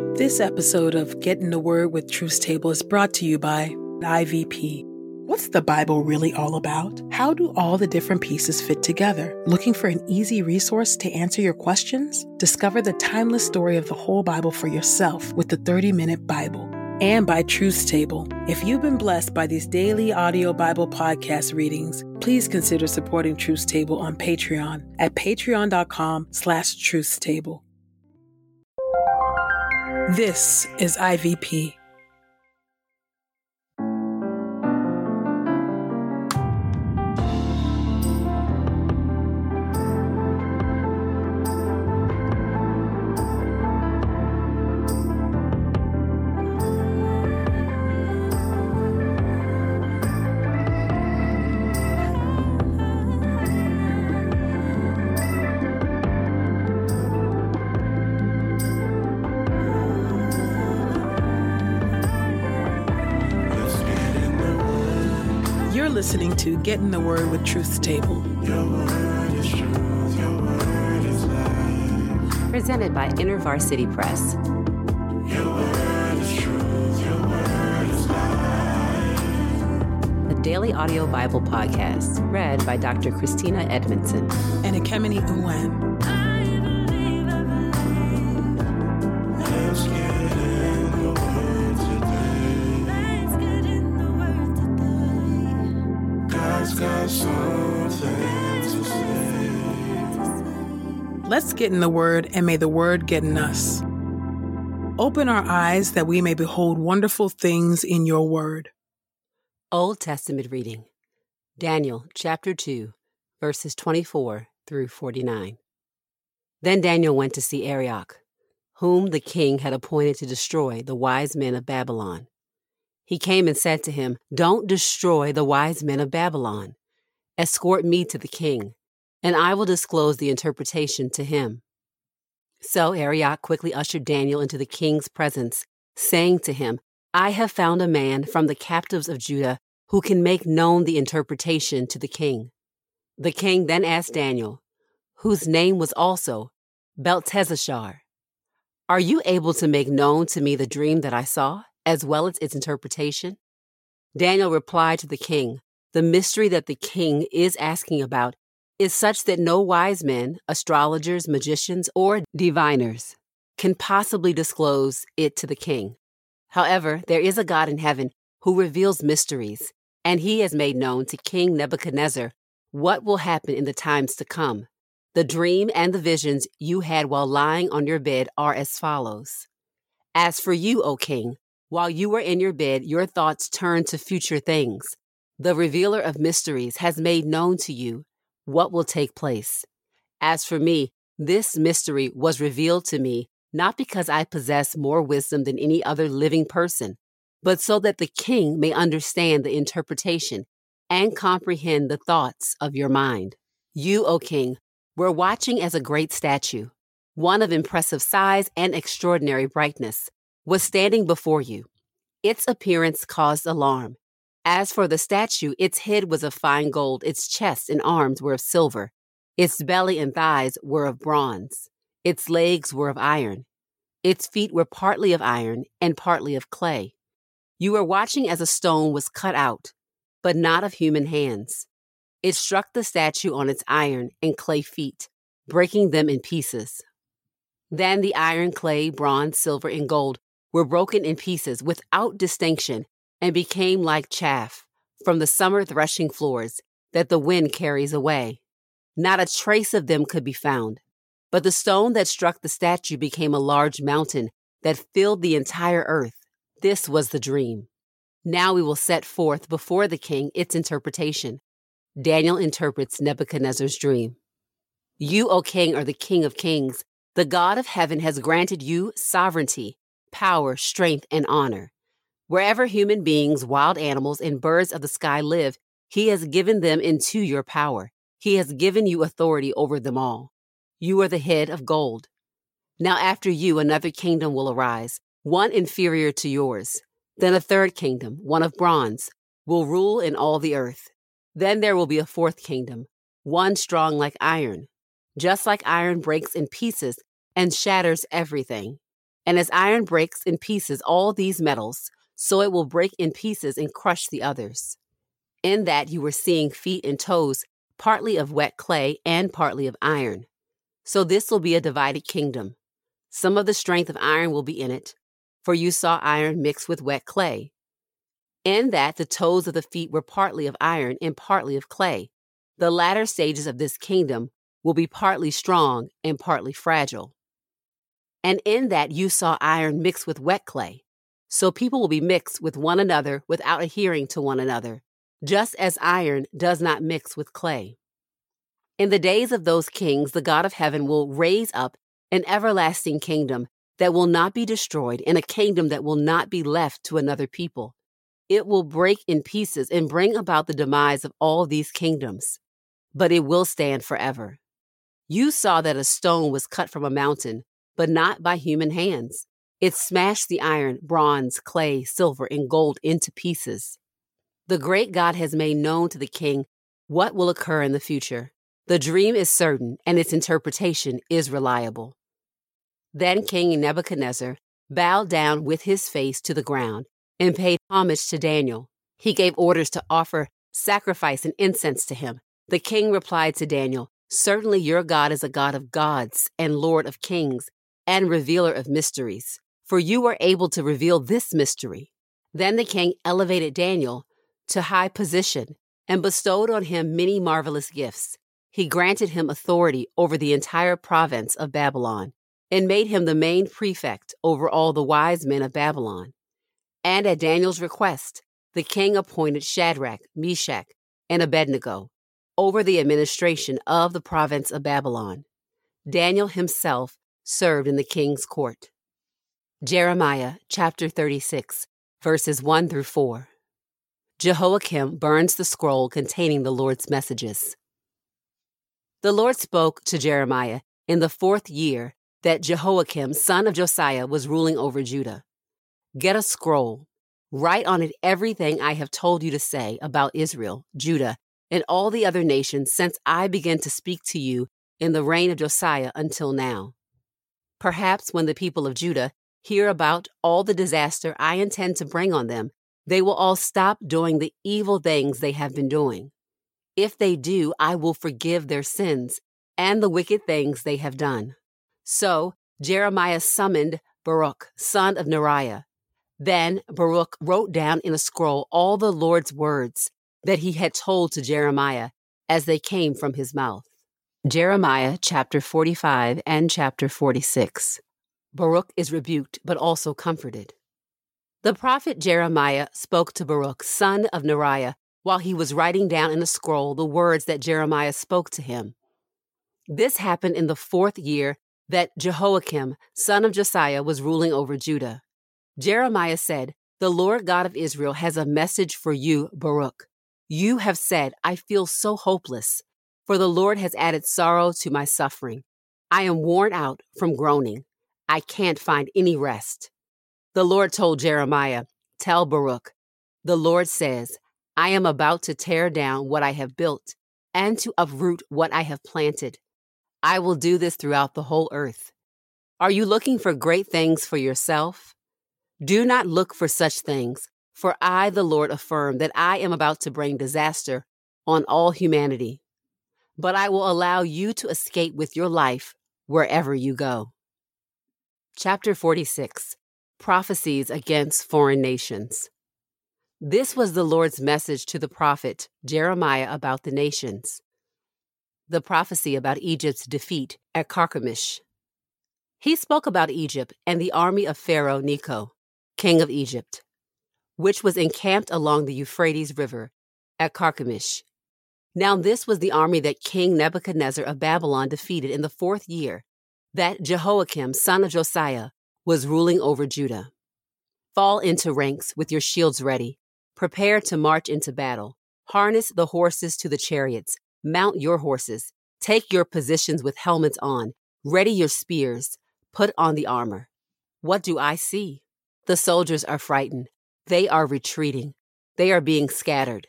This episode of Get in the Word with Truth's Table is brought to you by IVP. What's the Bible really all about? How do all the different pieces fit together? Looking for an easy resource to answer your questions? Discover the timeless story of the whole Bible for yourself with the 30 Minute Bible. And by Truth's Table. If you've been blessed by these daily audio Bible podcast readings, please consider supporting Truth's Table on Patreon at patreon.com slash truthstable. This is IVP. Listening to Get in the Word with Truth's Table. Presented by InterVarsity Press. The Daily Audio Bible Podcast, read by Dr. Christina Edmondson. And Ekemini Uwan. Let's get in the Word, and may the Word get in us. Open our eyes that we may behold wonderful things in your Word. Old Testament reading Daniel chapter 2, verses 24 through 49. Then Daniel went to see Arioch, whom the king had appointed to destroy the wise men of Babylon. He came and said to him, Don't destroy the wise men of Babylon. Escort me to the king, and I will disclose the interpretation to him. So Arioch quickly ushered Daniel into the king's presence, saying to him, I have found a man from the captives of Judah who can make known the interpretation to the king. The king then asked Daniel, whose name was also Belteshazzar, Are you able to make known to me the dream that I saw, as well as its interpretation? Daniel replied to the king, The mystery that the king is asking about is such that no wise men, astrologers, magicians, or diviners can possibly disclose it to the king. However, there is a God in heaven who reveals mysteries, and he has made known to King Nebuchadnezzar what will happen in the times to come. The dream and the visions you had while lying on your bed are as follows. As for you, O king, while you were in your bed, your thoughts turned to future things. The revealer of mysteries has made known to you what will take place. As for me, this mystery was revealed to me not because I possess more wisdom than any other living person, but so that the king may understand the interpretation and comprehend the thoughts of your mind. You, O king, were watching as a great statue, one of impressive size and extraordinary brightness, was standing before you. Its appearance caused alarm. As for the statue, its head was of fine gold, its chest and arms were of silver, its belly and thighs were of bronze, its legs were of iron, its feet were partly of iron and partly of clay. You were watching as a stone was cut out, but not of human hands. It struck the statue on its iron and clay feet, breaking them in pieces. Then the iron, clay, bronze, silver, and gold were broken in pieces without distinction and became like chaff from the summer threshing floors that the wind carries away. Not a trace of them could be found. But the stone that struck the statue became a large mountain that filled the entire earth. This was the dream. Now we will set forth before the king its interpretation. Daniel interprets Nebuchadnezzar's dream. You, O king, are the king of kings. The God of heaven has granted you sovereignty, power, strength, and honor. Wherever human beings, wild animals, and birds of the sky live, he has given them into your power. He has given you authority over them all. You are the head of gold. Now, after you, another kingdom will arise, one inferior to yours. Then a third kingdom, one of bronze, will rule in all the earth. Then there will be a fourth kingdom, one strong like iron. Just like iron breaks in pieces and shatters everything, And as iron breaks in pieces all these metals, so it will break in pieces and crush the others. In that you were seeing feet and toes, partly of wet clay and partly of iron. So this will be a divided kingdom. Some of the strength of iron will be in it, for you saw iron mixed with wet clay. In that the toes of the feet were partly of iron and partly of clay. The latter stages of this kingdom will be partly strong and partly fragile. And in that you saw iron mixed with wet clay. So people will be mixed with one another without adhering to one another, just as iron does not mix with clay. In the days of those kings, the God of heaven will raise up an everlasting kingdom that will not be destroyed and a kingdom that will not be left to another people. It will break in pieces and bring about the demise of all these kingdoms, but it will stand forever. You saw that a stone was cut from a mountain, but not by human hands. It smashed the iron, bronze, clay, silver, and gold into pieces. The great God has made known to the king what will occur in the future. The dream is certain, and its interpretation is reliable. Then King Nebuchadnezzar bowed down with his face to the ground and paid homage to Daniel. He gave orders to offer sacrifice and incense to him. The king replied to Daniel, Certainly your God is a God of gods and Lord of kings and revealer of mysteries for you are able to reveal this mystery. Then the king elevated Daniel to high position and bestowed on him many marvelous gifts. He granted him authority over the entire province of Babylon and made him the main prefect over all the wise men of Babylon. And at Daniel's request, the king appointed Shadrach, Meshach, and Abednego over the administration of the province of Babylon. Daniel himself served in the king's court. Jeremiah chapter 36, verses 1 through 4. Jehoiakim burns the scroll containing the Lord's messages. The Lord spoke to Jeremiah in the fourth year that Jehoiakim, son of Josiah, was ruling over Judah. Get a scroll, write on it everything I have told you to say about Israel, Judah, and all the other nations since I began to speak to you in the reign of Josiah until now. Perhaps when the people of Judah hear about all the disaster I intend to bring on them, they will all stop doing the evil things they have been doing. If they do, I will forgive their sins and the wicked things they have done. So Jeremiah summoned Baruch, son of Neriah. Then Baruch wrote down in a scroll all the Lord's words that he had told to Jeremiah as they came from his mouth. Jeremiah chapter 45 and chapter 46. Baruch is rebuked, but also comforted. The prophet Jeremiah spoke to Baruch, son of Neriah, while he was writing down in a scroll the words that Jeremiah spoke to him. This happened in the fourth year that Jehoiakim, son of Josiah, was ruling over Judah. Jeremiah said, The Lord God of Israel has a message for you, Baruch. You have said, I feel so hopeless, for the Lord has added sorrow to my suffering. I am worn out from groaning. I can't find any rest. The Lord told Jeremiah, Tell Baruch, the Lord says, I am about to tear down what I have built and to uproot what I have planted. I will do this throughout the whole earth. Are you looking for great things for yourself? Do not look for such things, for I, the Lord, affirm that I am about to bring disaster on all humanity. But I will allow you to escape with your life wherever you go. Chapter 46 Prophecies Against Foreign Nations. This was the Lord's message to the prophet Jeremiah about the nations. The prophecy about Egypt's defeat at Carchemish. He spoke about Egypt and the army of Pharaoh Necho, king of Egypt, which was encamped along the Euphrates River at Carchemish. Now, this was the army that King Nebuchadnezzar of Babylon defeated in the fourth year that Jehoiakim, son of Josiah, was ruling over Judah. Fall into ranks with your shields ready. Prepare to march into battle. Harness the horses to the chariots. Mount your horses. Take your positions with helmets on. Ready your spears. Put on the armor. What do I see? The soldiers are frightened. They are retreating. They are being scattered.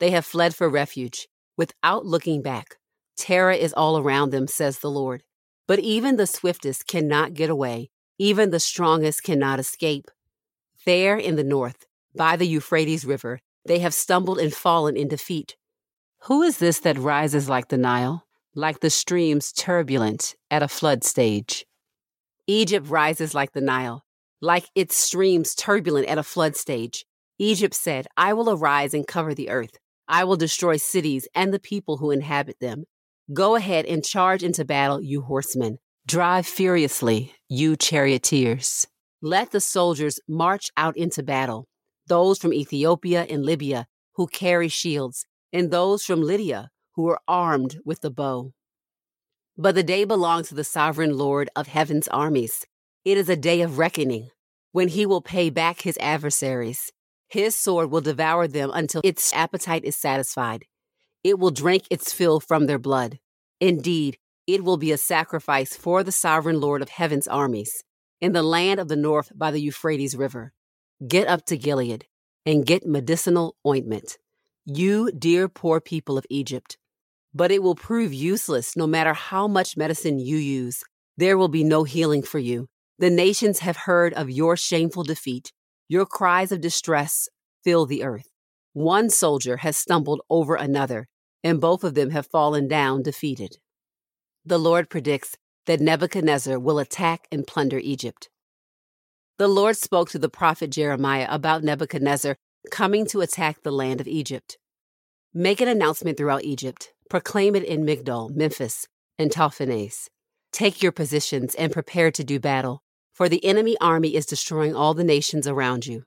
They have fled for refuge without looking back. Terror is all around them, says the Lord. But even the swiftest cannot get away Even the strongest cannot escape. There in the north, by the Euphrates River, they have stumbled and fallen in defeat. Who is this that rises like the Nile, like the streams turbulent at a flood stage? Egypt rises like the Nile, like its streams turbulent at a flood stage. Egypt said, I will arise and cover the earth. I will destroy cities and the people who inhabit them. Go ahead and charge into battle, you horsemen. Drive furiously, you charioteers. Let the soldiers march out into battle, those from Ethiopia and Libya who carry shields, and those from Lydia who are armed with the bow. But the day belongs to the sovereign Lord of heaven's armies. It is a day of reckoning, when he will pay back his adversaries. His sword will devour them until its appetite is satisfied. It will drink its fill from their blood. Indeed, it will be a sacrifice for the sovereign Lord of heaven's armies in the land of the north by the Euphrates River. Get up to Gilead and get medicinal ointment, you dear poor people of Egypt. But it will prove useless no matter how much medicine you use. There will be no healing for you. The nations have heard of your shameful defeat. Your cries of distress fill the earth. One soldier has stumbled over another, and both of them have fallen down defeated. The Lord predicts that Nebuchadnezzar will attack and plunder Egypt. The Lord spoke to the prophet Jeremiah about Nebuchadnezzar coming to attack the land of Egypt. Make an announcement throughout Egypt. Proclaim it in Migdol, Memphis, and Tahpanhes. Take your positions and prepare to do battle, for the enemy army is destroying all the nations around you.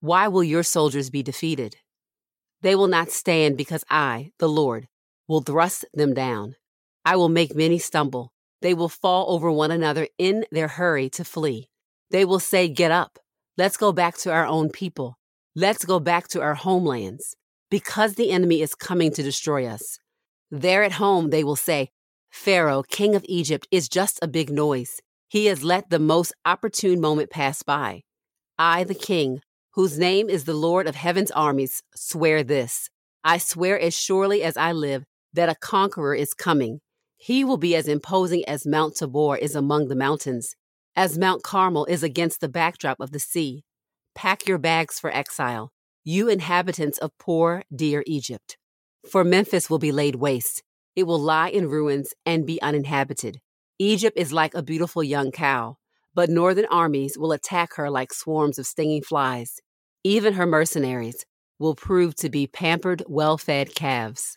Why will your soldiers be defeated? They will not stand because I, the Lord, will thrust them down. I will make many stumble. They will fall over one another in their hurry to flee. They will say, Get up. Let's go back to our own people. Let's go back to our homelands. Because the enemy is coming to destroy us. There at home, they will say, Pharaoh, king of Egypt, is just a big noise. He has let the most opportune moment pass by. I, the king, whose name is the Lord of heaven's armies, swear this. I swear as surely as I live that a conqueror is coming. He will be as imposing as Mount Tabor is among the mountains, as Mount Carmel is against the backdrop of the sea. Pack your bags for exile, you inhabitants of poor, dear Egypt. For Memphis will be laid waste. It will lie in ruins and be uninhabited. Egypt is like a beautiful young cow, but northern armies will attack her like swarms of stinging flies. Even her mercenaries will prove to be pampered, well fed calves.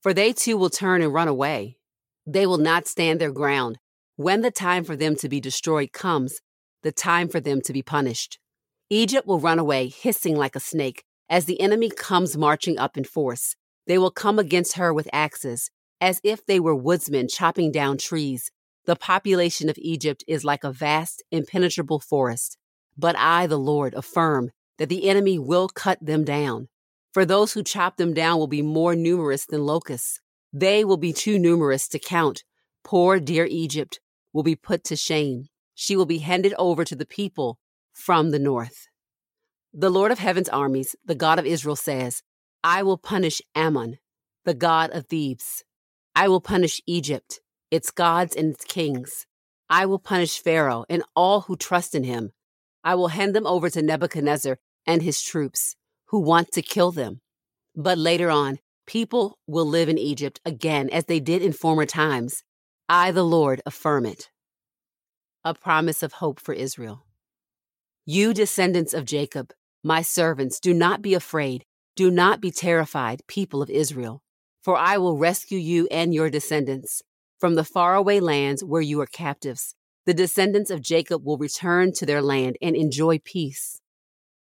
For they too will turn and run away. They will not stand their ground. When the time for them to be destroyed comes, the time for them to be punished. Egypt will run away, hissing like a snake, as the enemy comes marching up in force. They will come against her with axes, as if they were woodsmen chopping down trees. The population of Egypt is like a vast, impenetrable forest. But I, the Lord, affirm that the enemy will cut them down. For those who chop them down will be more numerous than locusts. They will be too numerous to count. Poor dear Egypt will be put to shame. She will be handed over to the people from the north. The Lord of heaven's armies, the God of Israel, says, I will punish Ammon, the God of Thebes. I will punish Egypt, its gods and its kings. I will punish Pharaoh and all who trust in him. I will hand them over to Nebuchadnezzar and his troops, who want to kill them. But later on, people will live in Egypt again as they did in former times. I, the Lord, affirm it. A promise of hope for Israel. You descendants of Jacob, my servants, do not be afraid. Do not be terrified, people of Israel for I will rescue you and your descendants from the faraway lands where you are captives. The descendants of Jacob will return to their land and enjoy peace.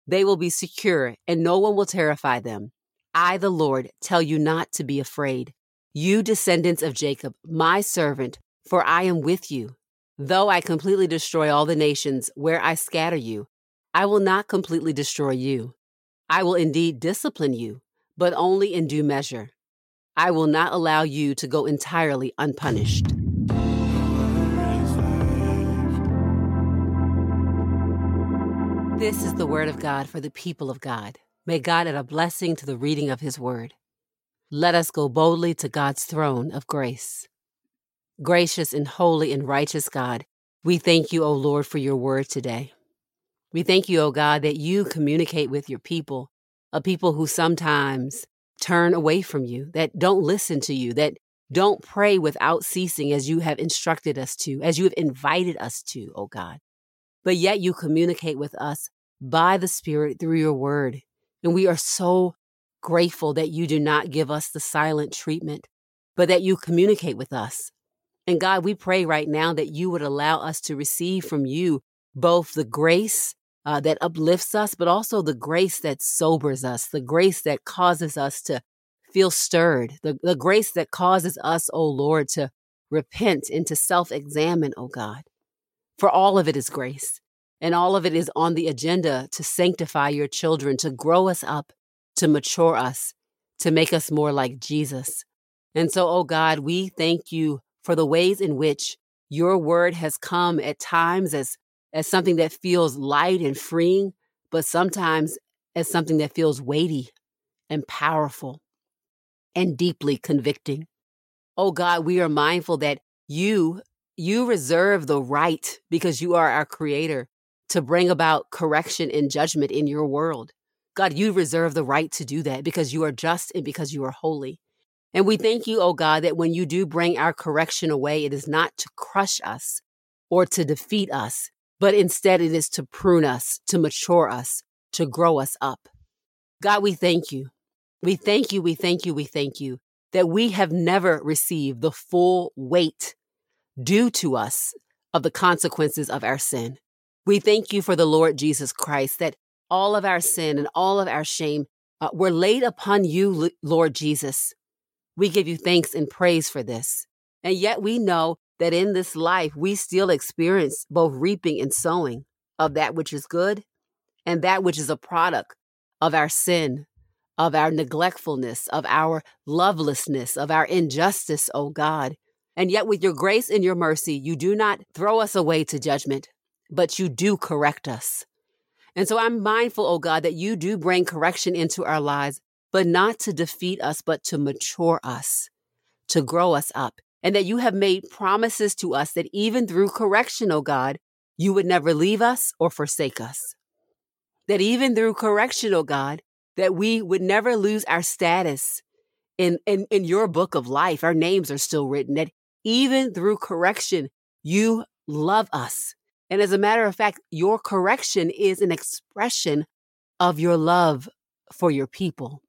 They will be secure, and no one will terrify them. I, the Lord, tell you not to be afraid. You descendants of Jacob, my servant, for I am with you. Though I completely destroy all the nations where I scatter you, I will not completely destroy you. I will indeed discipline you, but only in due measure. I will not allow you to go entirely unpunished. This is the word of God for the people of God. May God add a blessing to the reading of his word. Let us go boldly to God's throne of grace. Gracious and holy and righteous God, We thank you, O Lord, for your word today. We thank you, O God, that you communicate with your people, a people who sometimes turn away from you, that don't listen to you, that don't pray without ceasing as you have instructed us to, as you have invited us to, O God. But yet you communicate with us by the Spirit through your word. And we are so grateful that you do not give us the silent treatment, but that you communicate with us. And God, we pray right now that you would allow us to receive from you both the grace uh, that uplifts us, but also the grace that sobers us, the grace that causes us to feel stirred, the, the grace that causes us, O oh Lord, to repent and to self examine, O oh God. For all of it is grace, and all of it is on the agenda to sanctify your children, to grow us up, to mature us, to make us more like Jesus. And so, oh God, we thank you for the ways in which your word has come at times as as something that feels light and freeing, but sometimes as something that feels weighty and powerful and deeply convicting. Oh God, we are mindful that you you reserve the right because you are our creator to bring about correction and judgment in your world. God, you reserve the right to do that because you are just and because you are holy. And we thank you, oh God, that when you do bring our correction away, it is not to crush us or to defeat us, but instead it is to prune us, to mature us, to grow us up. God, we thank you. We thank you, we thank you, we thank you that we have never received the full weight due to us of the consequences of our sin. We thank you for the Lord Jesus Christ, that all of our sin and all of our shame uh, were laid upon you, Lord Jesus. We give you thanks and praise for this. And yet we know that in this life, we still experience both reaping and sowing of that which is good and that which is a product of our sin, of our neglectfulness, of our lovelessness, of our injustice, O oh God. And yet, with your grace and your mercy, you do not throw us away to judgment, but you do correct us. And so I'm mindful, O oh God, that you do bring correction into our lives, but not to defeat us, but to mature us, to grow us up and that you have made promises to us that even through correction, O oh God, you would never leave us or forsake us. That even through correction, O oh God, that we would never lose our status in, in, in your book of life. Our names are still written, that even through correction, you love us. And as a matter of fact, your correction is an expression of your love for your people.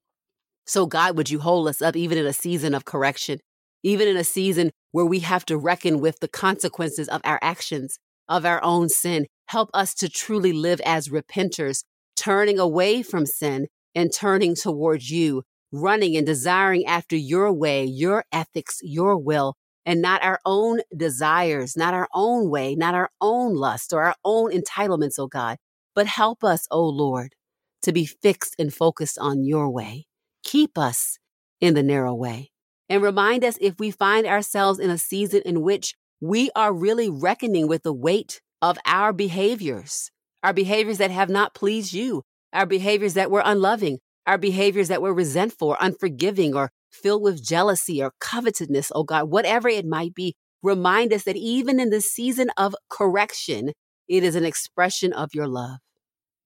So, God, would you hold us up even in a season of correction? Even in a season where we have to reckon with the consequences of our actions, of our own sin. Help us to truly live as repenters, turning away from sin and turning towards you, running and desiring after your way, your ethics, your will, and not our own desires, not our own way, not our own lust or our own entitlements, oh God. But help us, oh Lord, to be fixed and focused on your way. Keep us in the narrow way and remind us if we find ourselves in a season in which we are really reckoning with the weight of our behaviors, our behaviors that have not pleased you, our behaviors that were unloving, our behaviors that were resentful or unforgiving or filled with jealousy or covetousness, oh God, whatever it might be, remind us that even in the season of correction, it is an expression of your love.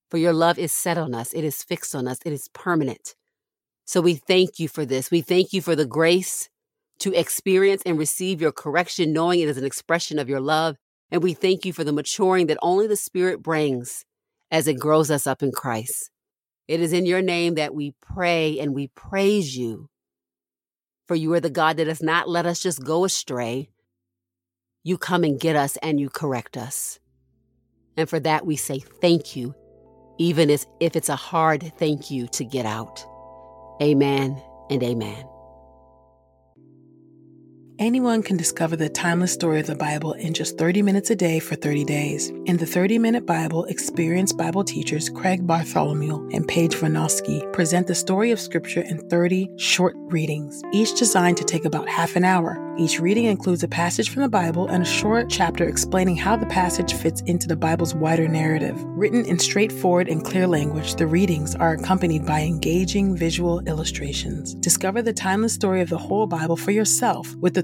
For your love is set on us, it is fixed on us, it is permanent. So we thank you for this. We thank you for the grace to experience and receive your correction, knowing it is an expression of your love. And we thank you for the maturing that only the Spirit brings as it grows us up in Christ. It is in your name that we pray and we praise you. For you are the God that does not let us just go astray. You come and get us and you correct us. And for that we say thank you, even as if it's a hard thank you to get out. Amen and amen. Anyone can discover the timeless story of the Bible in just 30 minutes a day for 30 days. In the 30 Minute Bible, experienced Bible teachers Craig Bartholomew and Paige Vanosky present the story of Scripture in 30 short readings, each designed to take about half an hour. Each reading includes a passage from the Bible and a short chapter explaining how the passage fits into the Bible's wider narrative. Written in straightforward and clear language, the readings are accompanied by engaging visual illustrations. Discover the timeless story of the whole Bible for yourself with the